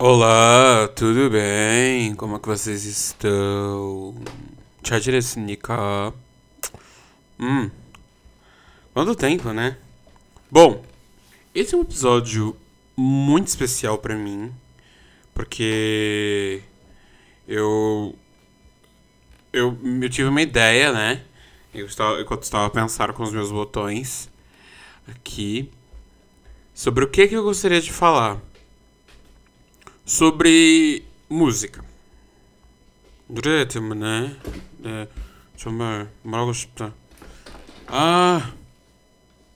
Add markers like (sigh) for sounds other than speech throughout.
Olá, tudo bem? Como é que vocês estão? Tchadjeresnika. Hum. Quanto tempo, né? Bom, esse é um episódio muito especial para mim, porque eu, eu eu tive uma ideia, né? Eu estava, enquanto estava a pensar com os meus botões aqui sobre o que que eu gostaria de falar sobre música. Direto, né? Deixa eu Ah!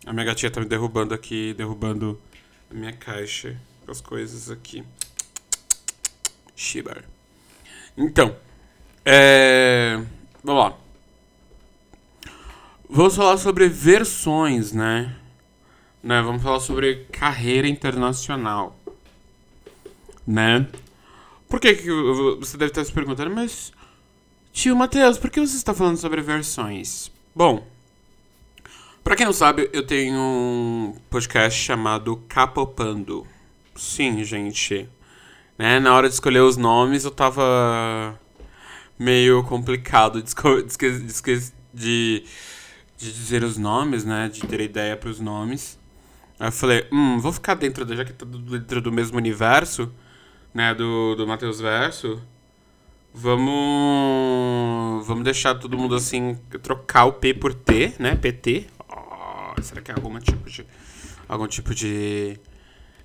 A minha gatinha tá me derrubando aqui, derrubando a minha caixa, as coisas aqui. Shibar. Então, é... vamos lá. Vamos falar sobre versões, né? né? Vamos falar sobre carreira internacional né? Por que, que você deve estar se perguntando, mas tio Matheus, por que você está falando sobre versões? Bom, para quem não sabe, eu tenho um podcast chamado Capopando. Sim, gente. Né? Na hora de escolher os nomes, eu tava meio complicado de, de, de, de dizer os nomes, né? De ter ideia para os nomes. Aí eu falei, hum, vou ficar dentro, já que tá dentro do mesmo universo, né, do, do Matheus Verso, vamos vamos deixar todo mundo assim trocar o P por T, né? PT. Oh, será que é algum tipo de algum tipo de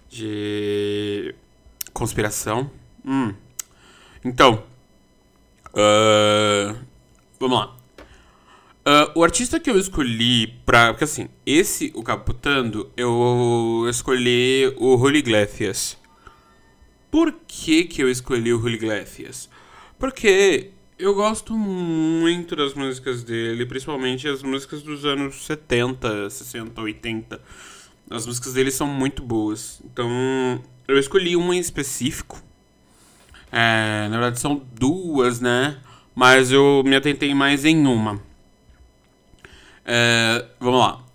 de conspiração? Hum. Então, uh, vamos lá. Uh, o artista que eu escolhi pra. Porque assim, esse, o Caputando, eu escolhi o Julio Iglesias. Por que, que eu escolhi o Julio Iglesias? Porque eu gosto muito das músicas dele, principalmente as músicas dos anos 70, 60, 80. As músicas dele são muito boas. Então, eu escolhi uma em específico. É, na verdade, são duas, né? Mas eu me atentei mais em uma. É, vamos lá.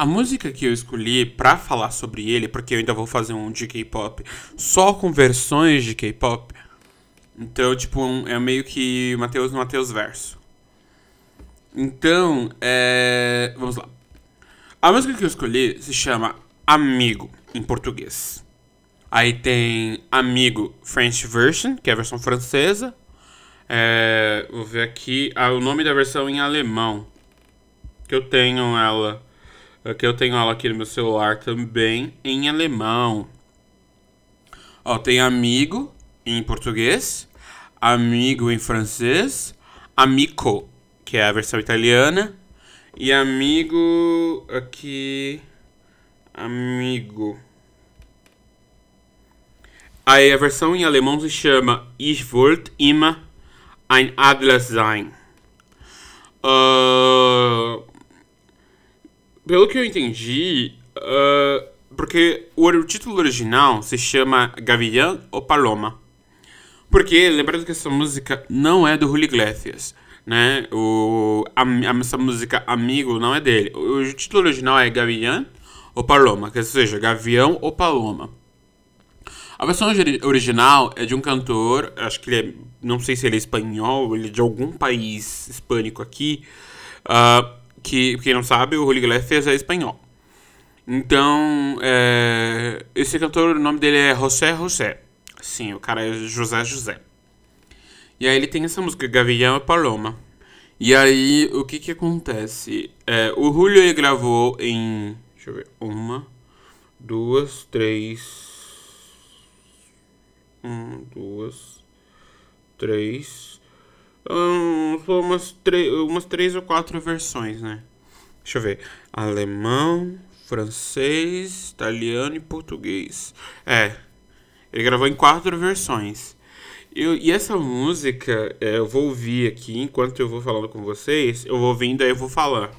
A música que eu escolhi para falar sobre ele, porque eu ainda vou fazer um de K-pop só com versões de K-pop. Então, tipo, um, é meio que Mateus no Mateus verso. Então, é... vamos lá. A música que eu escolhi se chama Amigo, em português. Aí tem Amigo French Version, que é a versão francesa. É... Vou ver aqui ah, o nome da versão em alemão. Que eu tenho ela que eu tenho ela aqui no meu celular também em alemão. Ó, tem amigo em português, amigo em francês, amico, que é a versão italiana, e amigo aqui amigo. Aí a versão em alemão se chama Ich wollte immer ein Adler sein. Uh, pelo que eu entendi, uh, porque o, o, título original se chama Gavião ou Paloma. Porque, lembrando que essa música não é do Julio Iglesias, né? O, a, essa música Amigo não é dele. O, o título original é Gavião ou Paloma, que seja, Gavião ou Paloma. A versão original é de um cantor, acho que ele é, não sei se ele é espanhol, ele é de algum país hispânico aqui, uh, que, quem não sabe, o Julio Iglesias é espanhol. Então, é, esse cantor, o nome dele é José José. Sim, o cara é José José. E aí ele tem essa música, Gavião e Paloma. E aí, o que que acontece? É, o Julio ele gravou em... Deixa eu ver. Uma, duas, três... Um, duas, três um, umas, umas três ou quatro versões, né? Deixa eu ver. Alemão, francês, italiano e português. É. Ele gravou em quatro versões. Eu, e essa música é, eu vou ouvir aqui enquanto eu vou falando com vocês. Eu vou ouvindo aí eu vou falar.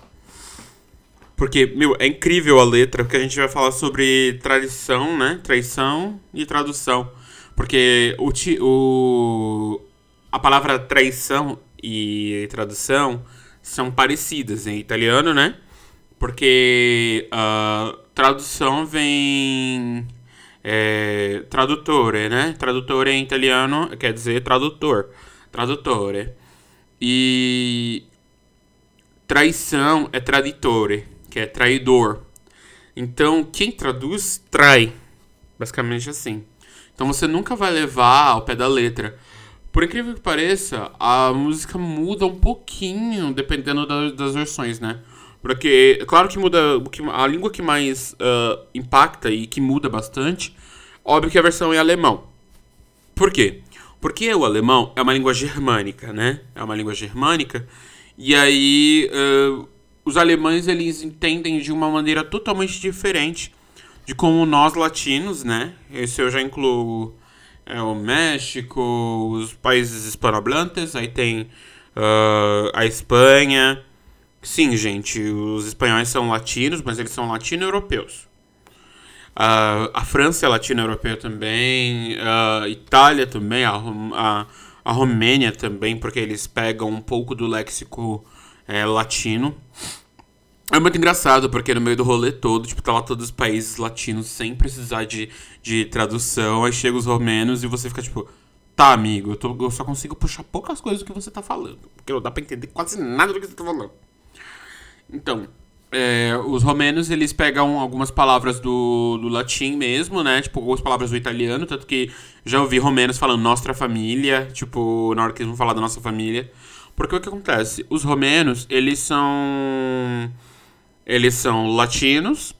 Porque, meu, é incrível a letra, porque a gente vai falar sobre tradição, né? Traição e tradução. Porque o, o, a palavra traição e tradução são parecidas em italiano, né? Porque uh, tradução vem é, tradutore, né? Tradutore em italiano quer dizer tradutor. Tradutore. E traição é traditore, que é traidor. Então, quem traduz, trai. Basicamente assim. Então você nunca vai levar ao pé da letra. Por incrível que pareça, a música muda um pouquinho dependendo da, das versões, né? Porque, claro que muda. A língua que mais uh, impacta e que muda bastante, óbvio que a versão é alemão. Por quê? Porque o alemão é uma língua germânica, né? É uma língua germânica. E aí, uh, os alemães eles entendem de uma maneira totalmente diferente de como nós latinos, né? Esse eu já incluo é, o México, os países hispanohablantes, aí tem uh, a Espanha. Sim, gente, os espanhóis são latinos, mas eles são latino-europeus. Uh, a França é latino-europeia também, a uh, Itália também, a, a, a Romênia também, porque eles pegam um pouco do léxico é, latino. É muito engraçado, porque no meio do rolê todo, tipo, tá lá todos os países latinos sem precisar de, de tradução. Aí chega os romenos e você fica tipo, tá, amigo, eu, tô, eu só consigo puxar poucas coisas do que você tá falando. Porque não dá pra entender quase nada do que você tá falando. Então, é, os romenos, eles pegam algumas palavras do, do latim mesmo, né? Tipo, algumas palavras do italiano. Tanto que já ouvi romenos falando nossa família, tipo, na hora que eles vão falar da nossa família. Porque o que acontece? Os romenos, eles são eles são latinos,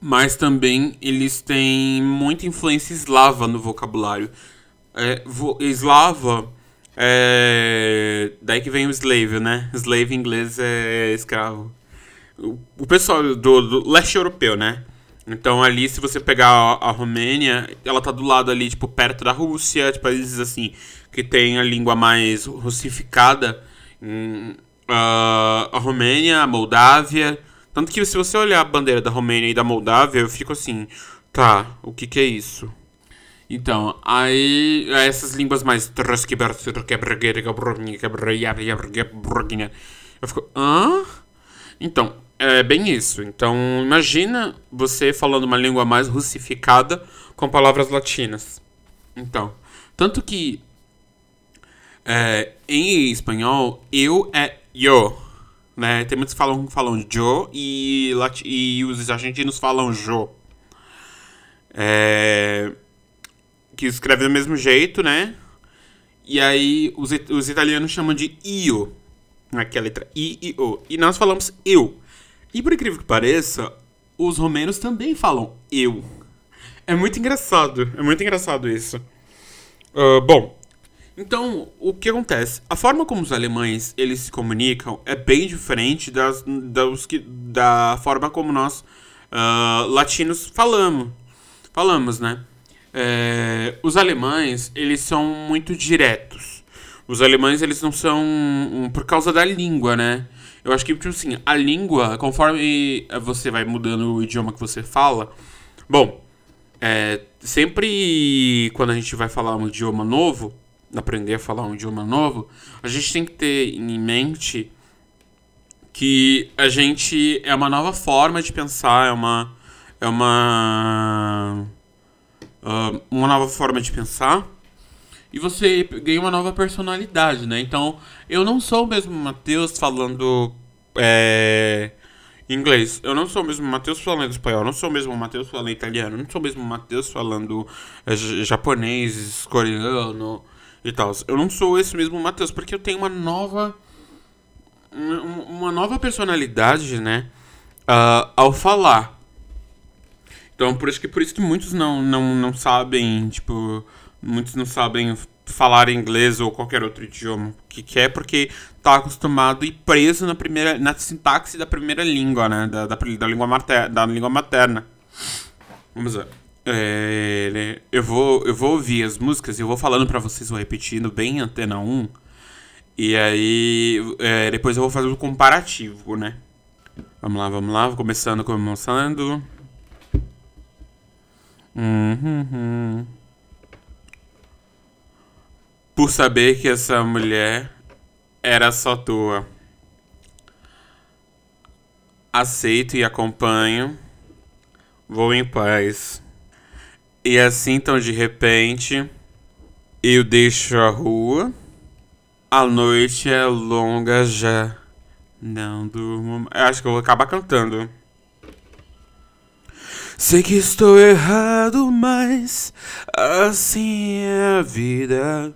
mas também eles têm muita influência eslava no vocabulário. É, vo, eslava, é, daí que vem o slave, né? Slave em inglês é escravo. O, pessoal do, do, leste europeu, né? Então ali, se você pegar a, a Romênia, ela tá do lado ali, tipo, perto da Rússia, de países assim, que tem a língua mais russificada. Hum, a Romênia, a Moldávia. Tanto que se você olhar a bandeira da Romênia e da Moldávia, eu fico assim, tá, o que que é isso? Então, aí essas línguas mais eu fico, hã? Então, é bem isso. Então, imagina você falando uma língua mais russificada com palavras latinas. Então, tanto que é, em espanhol, eu é yo, né? Tem muitos que falam, falam jo e, e os argentinos falam jo. É, que escreve do mesmo jeito, né? E aí os, os italianos chamam de io, aquela letra I e O. E nós falamos eu. E por incrível que pareça, os romenos também falam eu. É muito engraçado, é muito engraçado isso. Uh, bom, então, o que acontece? A forma como os alemães eles se comunicam é bem diferente das, das que, da forma como nós uh, latinos falamos. Falamos, né? É, os alemães, eles são muito diretos. Os alemães, eles não são... Um, por causa da língua, né? Eu acho que, tipo assim, a língua, conforme você vai mudando o idioma que você fala... Bom, é, sempre quando a gente vai falar um idioma novo aprender a falar um idioma novo, a gente tem que ter em mente que a gente é uma nova forma de pensar, é uma é uma uh, uma nova forma de pensar e você ganha uma nova personalidade, né? Então, eu não sou o mesmo Matheus falando é, inglês. Eu não sou o mesmo Matheus falando espanhol. Eu não sou o mesmo Matheus falando italiano. Eu não sou o mesmo Matheus falando é, japonês, coreano e tal. Eu não sou esse mesmo Matheus, porque eu tenho uma nova. Uma nova personalidade, né? Uh, ao falar. Então, por isso que, por isso que muitos não, não, não sabem, tipo. Muitos não sabem falar inglês ou qualquer outro idioma que quer, porque tá acostumado e preso na primeira na sintaxe da primeira língua, né? Da, da, da língua, materna, da língua materna. Vamos ver. É, eu, vou, eu vou ouvir as músicas e eu vou falando para vocês, vou repetindo bem Antena 1. E aí, é, depois eu vou fazer um comparativo, né? Vamos lá, vamos lá. Começando, começando. Uhum. Por saber que essa mulher era só tua. Aceito e acompanho. Vou em paz. E assim, então, de repente, eu deixo a rua. A noite é longa já. Não durmo. Eu acho que eu vou acabar cantando. Sei que estou errado, mas assim é a vida.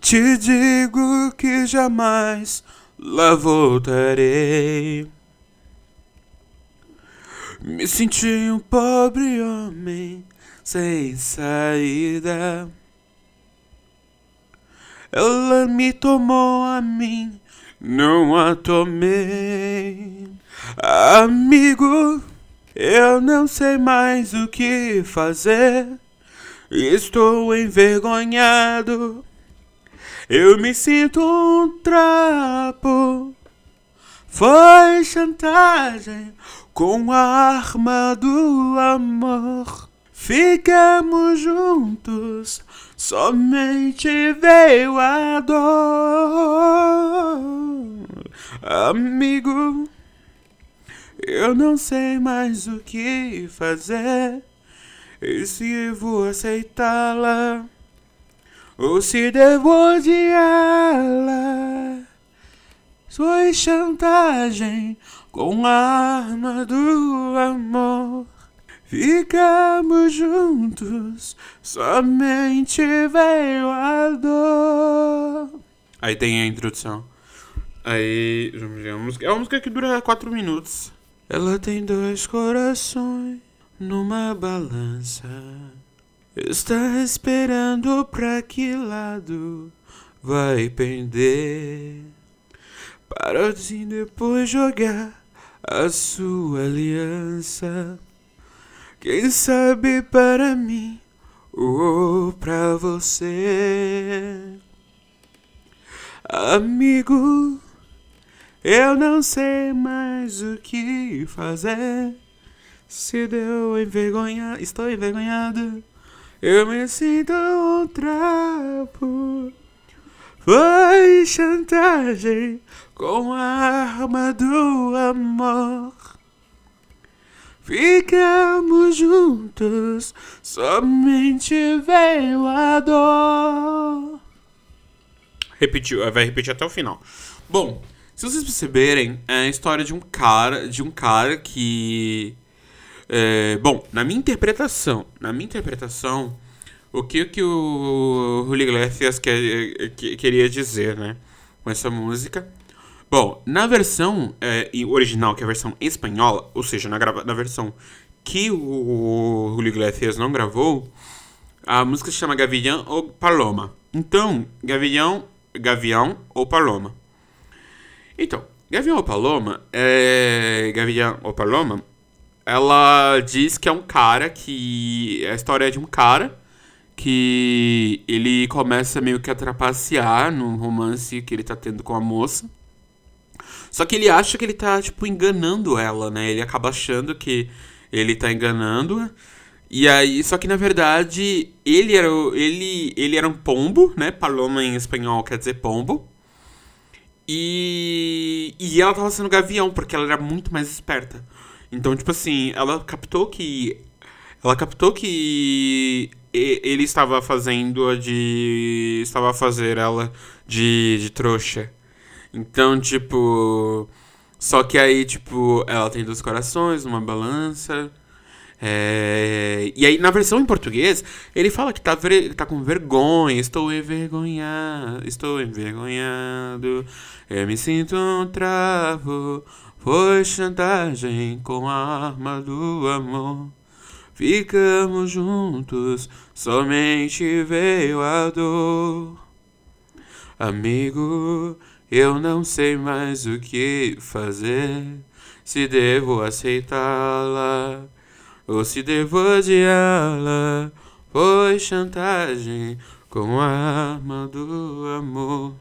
Te digo que jamais lá voltarei. Me senti um pobre homem sem saída. Ela me tomou a mim, não a tomei. Amigo, eu não sei mais o que fazer. Estou envergonhado. Eu me sinto um trapo. Foi chantagem com a arma do amor. Ficamos juntos, somente veio a dor. Amigo, eu não sei mais o que fazer. E se vou aceitá-la, ou se devo odiá-la. Foi chantagem com a arma do amor. Ficamos juntos, somente veio a dor. Aí tem a introdução. Aí, vamos ver, a música. É uma música que dura 4 minutos. Ela tem dois corações numa balança. Está esperando pra que lado vai pender. Para assim depois jogar a sua aliança. Quem sabe para mim ou pra você. Amigo, eu não sei mais o que fazer. Se deu envergonhado, estou envergonhado. Eu me sinto um trapo. Foi chantagem com a arma do amor. Ficamos juntos, somente veio a dor. Repetiu, vai repetir até o final. Bom, se vocês perceberem, é a história de um cara, de um cara que é, bom, na minha interpretação, na minha interpretação, o que que o Julio Iglesias quer, queria dizer, né, com essa música? Bom, na versão é, original, que é a versão espanhola, ou seja, na, na versão que o Julio Iglesias não gravou, a música se chama Gavião ou Paloma. Então, Gavião, Gavião ou Paloma. Então, Gavião ou Paloma é. Gavião ou Paloma, ela diz que é um cara que. A história é de um cara que ele começa meio que a trapacear no romance que ele tá tendo com a moça. Só que ele acha que ele tá, tipo, enganando ela, né? Ele acaba achando que ele tá enganando. E aí, só que na verdade, ele era, ele, ele era um pombo, né? Paloma em espanhol quer dizer pombo. E, e ela tava sendo gavião, porque ela era muito mais esperta. Então, tipo assim, ela captou que. Ela captou que ele estava fazendo a de. Estava a fazer ela de, de trouxa. Então, tipo. Só que aí, tipo, ela tem dois corações, uma balança. É... E aí, na versão em português, ele fala que tá, ver... tá com vergonha. Estou envergonhado, estou envergonhado. Eu me sinto um travo. Foi chantagem com a arma do amor. Ficamos juntos, somente veio a dor. Amigo, eu não sei mais o que fazer. Se devo aceitá-la ou se devo odiá-la. Foi chantagem com a arma do amor.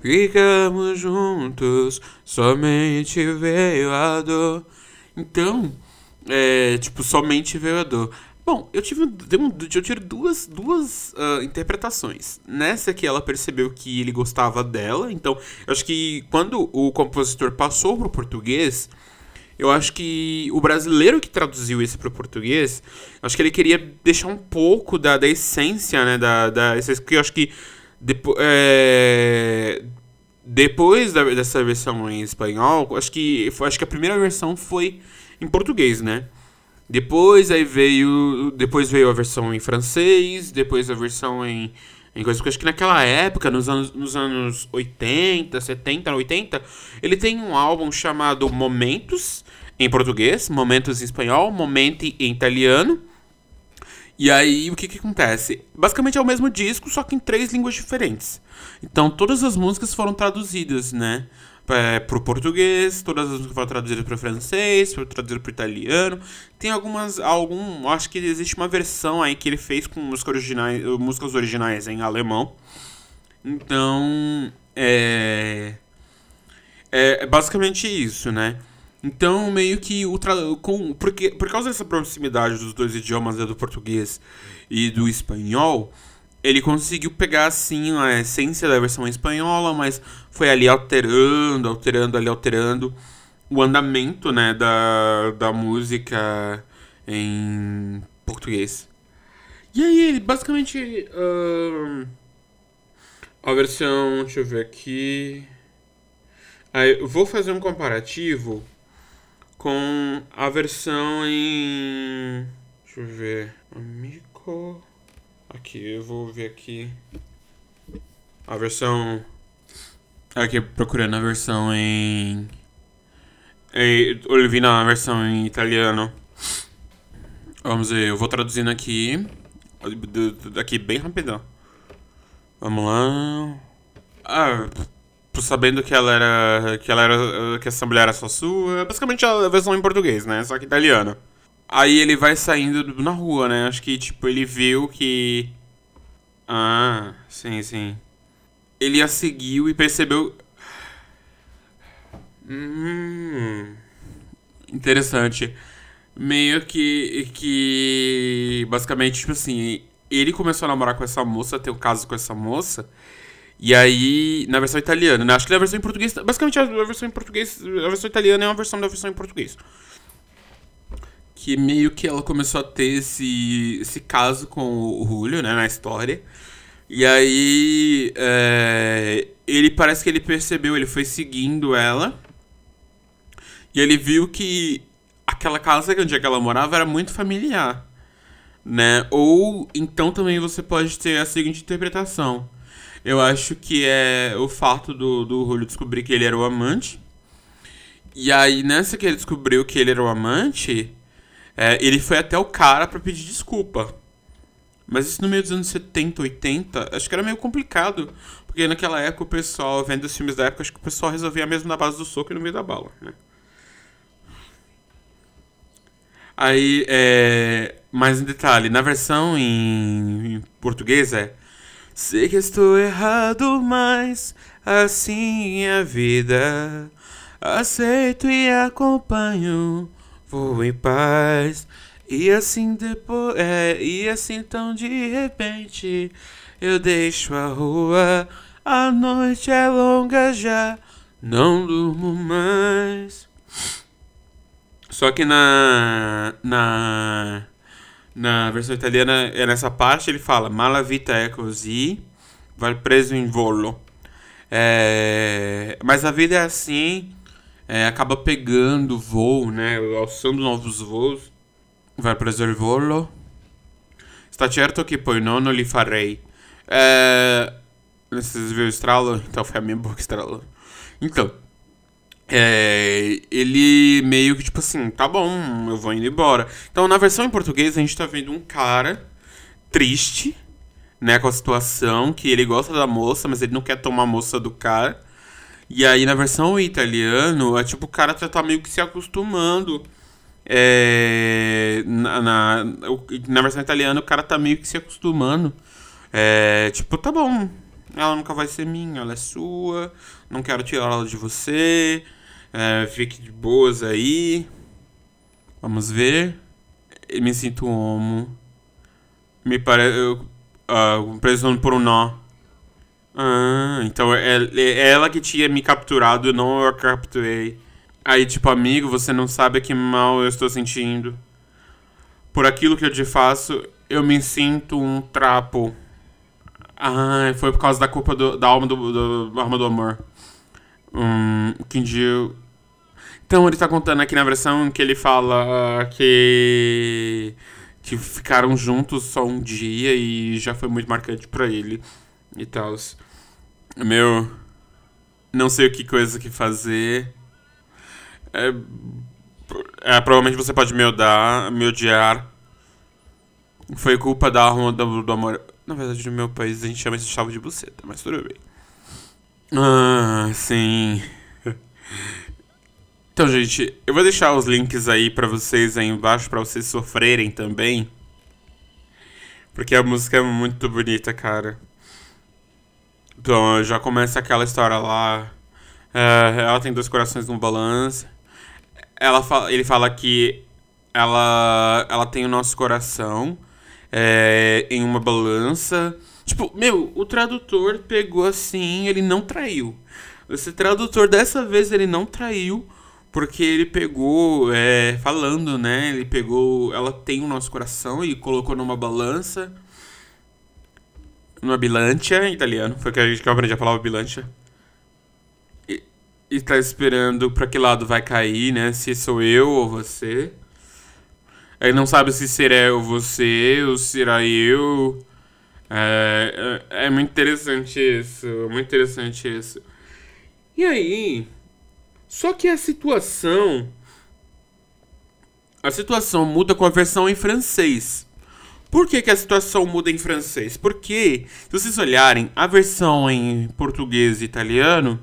Ficamos juntos, somente veio a dor. Então, é, tipo, somente veio a dor. Bom, eu tive, eu tive duas, duas uh, interpretações. Nessa que ela percebeu que ele gostava dela, então eu acho que quando o compositor passou pro português, eu acho que o brasileiro que traduziu isso para o português, acho que ele queria deixar um pouco da, da essência, né? Da, da que eu acho que depo, é, depois da, dessa versão em espanhol, acho que, acho que a primeira versão foi em português, né? Depois aí veio, depois veio a versão em francês, depois a versão em, em coisas. Porque acho que naquela época, nos anos, nos anos 80, 70, 80, ele tem um álbum chamado Momentos, em português, Momentos em espanhol, Momenti em italiano. E aí, o que que acontece? Basicamente é o mesmo disco, só que em três línguas diferentes. Então, todas as músicas foram traduzidas, né? É, pro português, todas as músicas foram traduzidas para francês, foram traduzidas para italiano. Tem algumas, algum, acho que existe uma versão aí que ele fez com músicas originais, músicas originais em alemão. Então, é, é, é basicamente isso, né? Então, meio que o tra... com porque por causa dessa proximidade dos dois idiomas, né, do português e do espanhol, ele conseguiu pegar assim a essência da versão espanhola, mas foi ali alterando, alterando, ali alterando o andamento, né, da, da música em português. E aí, basicamente, uh, a versão, deixa eu ver aqui. Aí, eu vou fazer um comparativo com a versão em, deixa eu ver, amigo Aqui, eu vou ver aqui a versão. Aqui, procurando a versão em. Eu vi na versão em italiano. Vamos ver, eu vou traduzindo aqui. Aqui, bem rapidão. Vamos lá. Ah, sabendo que ela era. Que ela era. Que essa mulher era só sua. Basicamente a versão em português, né? Só que italiana. Aí ele vai saindo na rua, né? Acho que, tipo, ele viu que. Ah, sim, sim. Ele a seguiu e percebeu. Hum. Interessante. Meio que. Que. Basicamente, tipo assim. Ele começou a namorar com essa moça, ter um caso com essa moça. E aí, na versão italiana, né? Acho que na versão em português. Basicamente, a versão em português. A versão italiana é uma versão da versão em português que meio que ela começou a ter esse, esse caso com o Julio, né, na história. E aí, é, ele parece que ele percebeu, ele foi seguindo ela. E ele viu que aquela casa onde ela morava era muito familiar, né? Ou então também você pode ter a seguinte interpretação. Eu acho que é o fato do, do Julio descobrir que ele era o amante. E aí, nessa que ele descobriu que ele era o amante, é, ele foi até o cara para pedir desculpa. Mas isso no meio dos anos 70, 80, acho que era meio complicado. Porque naquela época o pessoal, vendo os filmes da época, acho que o pessoal resolvia mesmo na base do soco e no meio da bala, né? Aí, é, mais um detalhe, na versão em, em português é Sei que estou errado, mas assim é a vida Aceito e acompanho vou em paz. E assim depois, é, e assim tão de repente, eu deixo a rua, a noite é longa já, não durmo mais. Só que na na na versão italiana, é nessa parte ele fala Mala vita é così, vai preso in volo. É, mas a vida é assim, é, acaba pegando voo, né? Alçando novos voos. Vai volo. Sta certo che poi non li farei. É... Vocês viram o estralo? Então foi a minha boca estralando. Então. É, ele meio que tipo assim, tá bom, eu vou indo embora. Então na versão em português a gente tá vendo um cara triste, né, com a situação, que ele gosta da moça, mas ele não quer tomar a moça do cara. E aí na versão italiano, é tipo o cara já tá meio que se acostumando. É, na, na, na versão italiana, o cara tá meio que se acostumando. É, tipo, tá bom, ela nunca vai ser minha, ela é sua, não quero tirar ela de você, é, fique de boas aí. Vamos ver. Me sinto homo. Me parece. Uh, preso por um nó. Ah, então é, é ela que tinha me capturado, não eu capturei. Aí, tipo, amigo, você não sabe que mal eu estou sentindo. Por aquilo que eu te faço, eu me sinto um trapo. Ah, foi por causa da culpa do, da alma do, do, alma do amor. Hum, dia. Então ele tá contando aqui na versão que ele fala que que ficaram juntos só um dia e já foi muito marcante para ele e tal. Meu, não sei o que coisa que fazer. É, é, provavelmente você pode me odiar, me odiar. Foi culpa da arma do, do amor. Na verdade, no meu país a gente chama esse chave de buceta, mas tudo bem. Ah, sim. (laughs) Então, gente, eu vou deixar os links aí para vocês aí embaixo para vocês sofrerem também. Porque a música é muito bonita, cara. Então, já começa aquela história lá. É, ela tem dois corações no balanço. Ela fala, ele fala que ela, ela tem o nosso coração é, em uma balança. Tipo, meu, o tradutor pegou assim, ele não traiu. Esse tradutor dessa vez ele não traiu porque ele pegou, é, falando, né? Ele pegou. Ela tem o nosso coração e colocou numa balança. Numa bilancia em italiano. Foi que a gente que eu aprendi a palavra bilancia. E, e tá esperando pra que lado vai cair, né? Se sou eu ou você. Ele não sabe se será eu ou você, ou será eu. É, é, é muito interessante isso. Muito interessante isso. E aí. Só que a situação. A situação muda com a versão em francês. Por que, que a situação muda em francês? Porque, se vocês olharem, a versão em português e italiano,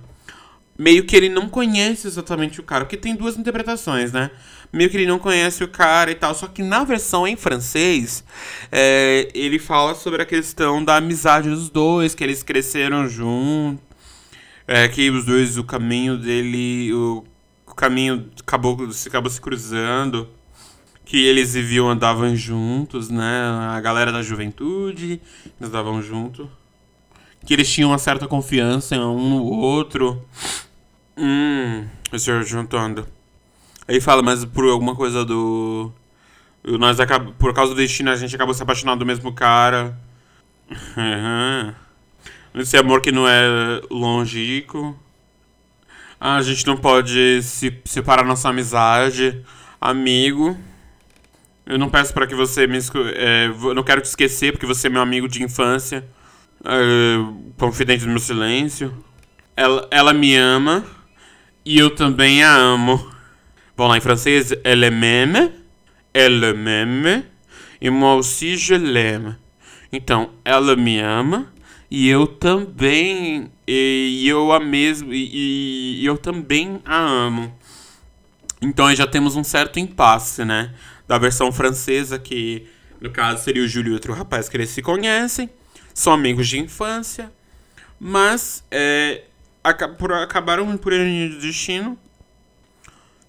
meio que ele não conhece exatamente o cara. Porque tem duas interpretações, né? Meio que ele não conhece o cara e tal. Só que na versão em francês, é, ele fala sobre a questão da amizade dos dois, que eles cresceram juntos é que os dois, o caminho dele, o, o caminho acabou, acabou se cruzando, que eles viviam, andavam juntos, né? A galera da juventude, eles andavam junto. Que eles tinham uma certa confiança um no outro. Hum, estou juntando. Aí fala, mas por alguma coisa do. Nós acab... Por causa do destino, a gente acabou se apaixonando do mesmo cara. Esse amor que não é longínquo. Ah, a gente não pode se separar nossa amizade. Amigo. Eu não peço para que você me. É, eu não quero te esquecer, porque você é meu amigo de infância. É, confidente do meu silêncio. Ela, ela me ama. E eu também a amo. Bom, lá em francês, elle m'aime. Elle m'aime. E moi aussi je l'aime. Então, ela me ama e eu também. E, eu a mesmo. E, e eu também a amo. Então aí já temos um certo impasse, né? Da versão francesa, que no caso seria o Júlio e outro rapaz que eles se conhecem, são amigos de infância, mas é, acabaram por ironia do destino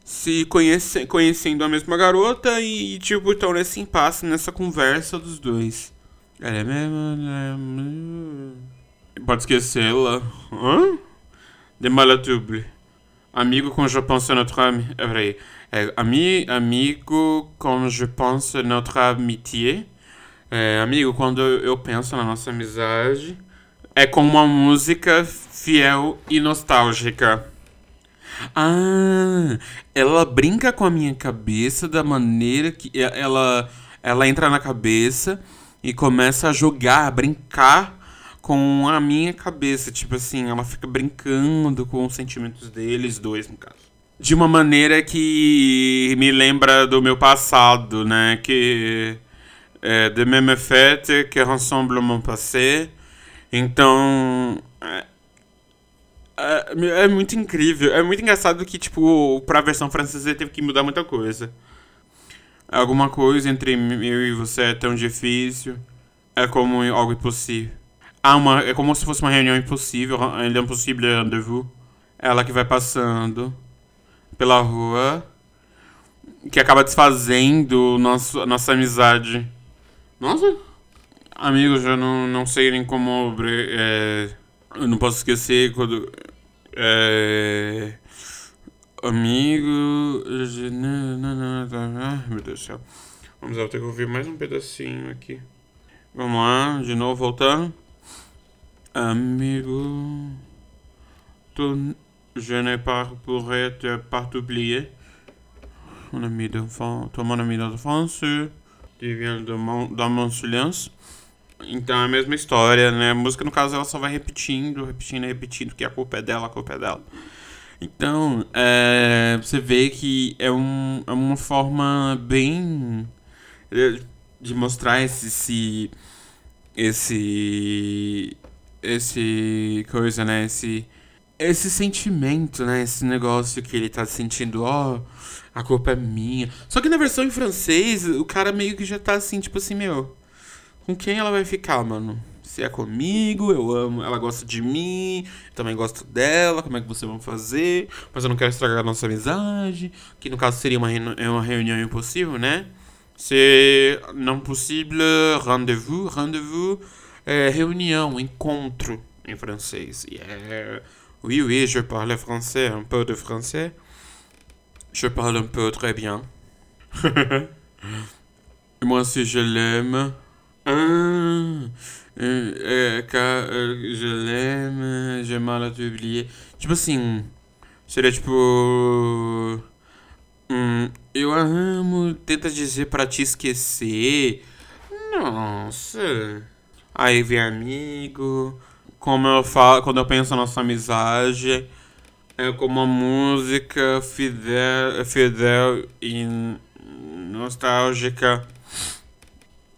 se conhece, conhecendo a mesma garota e, tipo, estão nesse impasse, nessa conversa dos dois. Elle est même... Pode esquecê-la. Hã? De Malatouble. Amigo quand je pense notre ami... É, peraí. É, ami, amigo je pense notre amitié. É, amigo, quando eu penso na nossa amizade. É com uma música fiel e nostálgica. Ah, ela brinca com a minha cabeça da maneira que ela ela entra na cabeça e começa a jogar, a brincar com a minha cabeça. Tipo assim, ela fica brincando com os sentimentos deles dois, no caso. De uma maneira que me lembra do meu passado, né? Que. É, de même fête que ressemble mon passé. Então. É, é, é, muito incrível. É muito engraçado que, tipo, pra versão francesa teve que mudar muita coisa. Alguma coisa entre eu e você é tão difícil. É como algo impossível. Ah, uma, é como se fosse uma reunião impossível, um impossível rendezvous. Ela que vai passando pela rua, que acaba desfazendo nosso, nossa amizade. Nossa! Amigos, eu não, não sei nem como. É, eu não posso esquecer quando. É, Amigo. Meu Deus do céu. Vamos lá, vou ter que ouvir mais um pedacinho aqui. Vamos lá, de novo, voltando. Amigo. Tu, je pas pourrais te pas t'oublier. Mon ami d'enfance, toi mon ami d'enfance, tu viens de mon, dans mon silence. Então é a mesma história, né? A música, no caso, ela só vai repetindo, repetindo, repetindo, que a culpa é dela, a culpa é dela. Então, é, você vê que é, um, é uma forma bem de mostrar esse, esse esse esse coisa, né, esse esse sentimento, né, esse negócio que ele tá sentindo, ó, oh, a culpa é minha. Só que na versão em francês, o cara meio que já tá assim, tipo assim, meu, com quem ela vai ficar, mano? Se é comigo, eu amo, ela gosta de mim, também gosto dela, como é que vocês vão fazer? Mas eu não quero estragar a nossa amizade, que no caso seria uma, reuni uma reunião impossível, né? C'est não possível rendez-vous, rendez-vous, é, reunião, encontro em francês. Yeah. Oui, oui, je parle français, un peu de français. Je parle un peu très bien. (laughs) Moi, si je l'aime. Ah, euh, euh, car euh, je l'aime, j'ai mal à t'oublier. Tipo assim, seria tipo. Hum, eu amo, tenta dizer para te esquecer. Nossa. Aí vem amigo. Como eu falo, quando eu penso na nossa amizade, é como uma música fidel, fidel e nostálgica.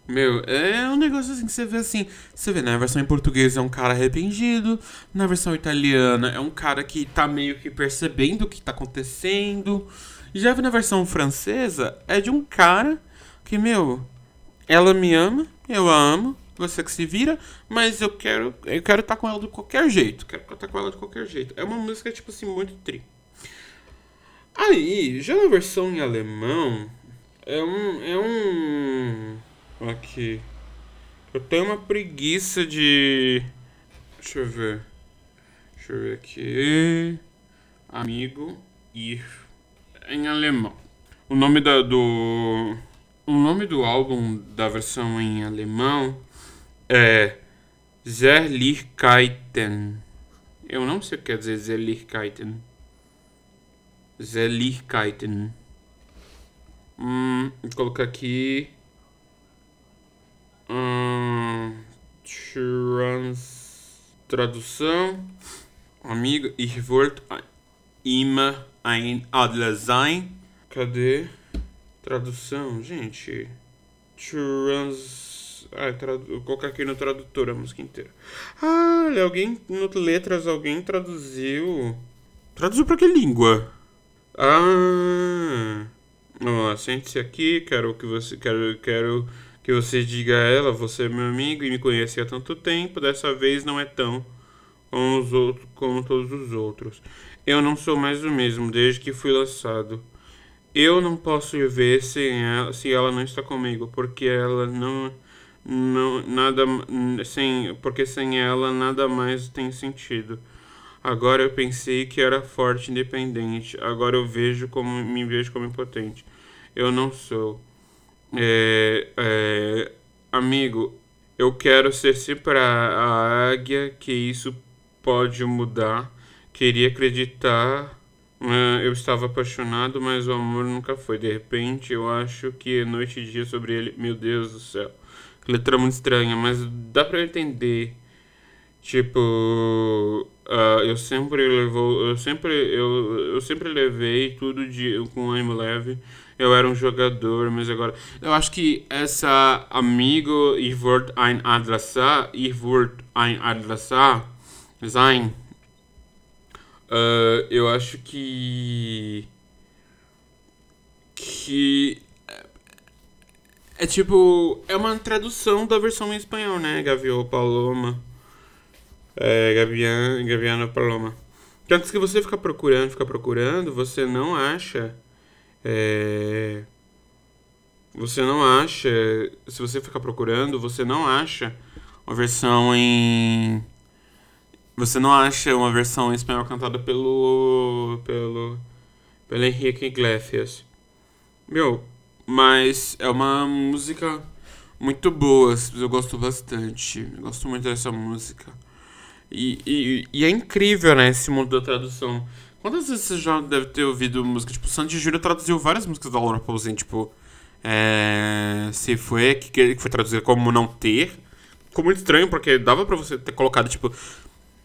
Meu, é um negócio assim que você vê assim. Você vê, na versão em português é um cara arrependido. Na versão italiana é um cara que tá meio que percebendo o que tá acontecendo. Já na versão francesa, é de um cara que, meu, ela me ama, eu a amo, você que se vira, mas eu quero eu quero estar tá com ela de qualquer jeito. Quero estar tá com ela de qualquer jeito. É uma música, tipo assim, muito tri. Aí, já na versão em alemão, é um. É um. Aqui. Eu tenho uma preguiça de. Deixa eu ver. Deixa eu ver aqui. Amigo ir em alemão. O nome da, do. O nome do álbum da versão em alemão é Zerlichkeiten. Eu não sei o que quer dizer Zerlichkeiten. Zerlichkeiten. Hum, vou colocar aqui. Hum, trans, tradução. Amigo, ich wollte immer ein Adler sein. Cadê? Tradução, gente. Trans. Ah, tradu... colocar aqui no tradutor a música inteira. Ah, alguém no letras, alguém traduziu. Traduziu pra que língua? Ah. Vamos lá, sente-se aqui, quero que você. Quero, quero que você diga a ela, você é meu amigo e me conhece há tanto tempo, dessa vez não é tão como, os outros, como todos os outros. Eu não sou mais o mesmo desde que fui lançado. Eu não posso viver sem ela, se ela não está comigo, porque ela não não nada sem porque sem ela nada mais tem sentido. Agora eu pensei que era forte independente. Agora eu vejo como me vejo como impotente. Eu não sou. É, é, amigo, eu quero ser sempre a, águia que isso pode mudar Queria acreditar. Uh, eu estava apaixonado, mas o amor nunca foi. De repente, eu acho que é noite e dia sobre ele. Meu Deus do céu. Letra muito estranha, mas dá pra entender. Tipo, uh, eu sempre levou, eu sempre eu, eu sempre levei tudo de com ânimo leve. Eu era um jogador, mas agora eu acho que essa amigo ich wollte ein Adressar, ich wollte ein Adressar sein Uh, eu acho que. Que. É, tipo. É uma tradução da versão em espanhol, né? Gavião Paloma. É, Gavian, Gaviana Paloma. Tanto que você fica procurando, fica procurando, você não acha. É, você não acha. Se você ficar procurando, você não acha uma versão em você não acha uma versão em espanhol cantada pelo. pelo. pelo Henrique Iglesias. Meu, mas é uma música muito boa, eu gosto bastante. Eu gosto muito dessa música. E, e, e, é incrível, né, esse mundo da tradução. Quantas vezes você já deve ter ouvido música? Tipo, Sandy Júnior traduziu várias músicas da Laura Pausini, tipo. É, se foi, que, que foi traduzida como não ter. Ficou muito estranho, porque dava pra você ter colocado, tipo.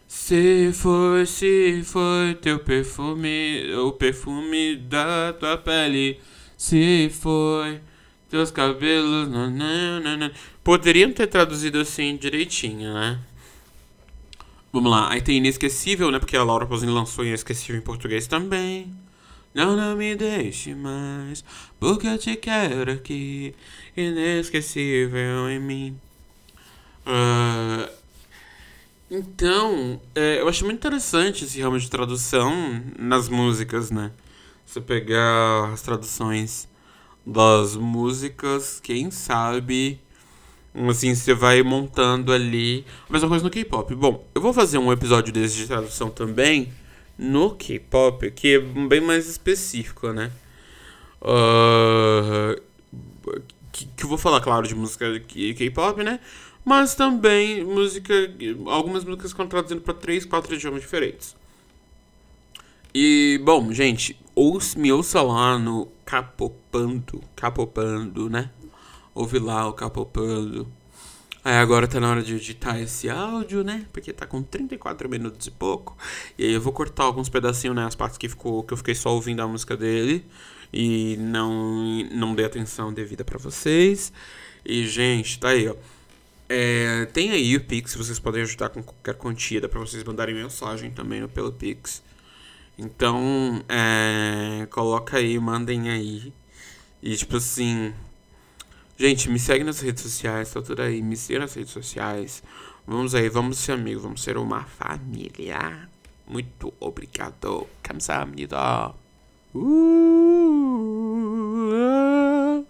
Se foi, se foi teu perfume, o perfume da tua pele. Se foi teus cabelos. Nananana. Poderiam ter traduzido assim direitinho, né? Vamos lá, aí tem Inesquecível, né? Porque a Laura Pausini lançou Inesquecível em português também. Não, não me deixe mais, porque eu te quero aqui, inesquecível em mim. Uh, então, é, eu acho muito interessante esse ramo de tradução nas músicas, né? Você pegar as traduções das músicas, quem sabe Assim, você vai montando ali. A mesma coisa no K-pop. Bom, eu vou fazer um episódio desse de tradução também no K-pop, que é bem mais específico, né? Uh, que, que eu vou falar, claro, de música K-pop, né? Mas também música. Algumas músicas que estão traduzindo para três, quatro idiomas diferentes. E, bom, gente, ouça, me ouça lá no Capopando. Capopando, né? ouve lá o Capopando. Aí agora tá na hora de editar esse áudio, né? Porque tá com 34 minutos e pouco. E aí eu vou cortar alguns pedacinhos, né? As partes que, ficou, que eu fiquei só ouvindo a música dele. E não, não dei atenção devida para vocês. E, gente, tá aí, ó. É, tem aí o Pix, vocês podem ajudar com qualquer quantia. Dá pra vocês mandarem mensagem também pelo Pix. Então, é, coloca aí, mandem aí. E tipo assim. Gente, me segue nas redes sociais, tá tudo aí. Me siga nas redes sociais. Vamos aí, vamos ser amigos, vamos ser uma família. Muito obrigado. Kamsahamnida. Uh, uh,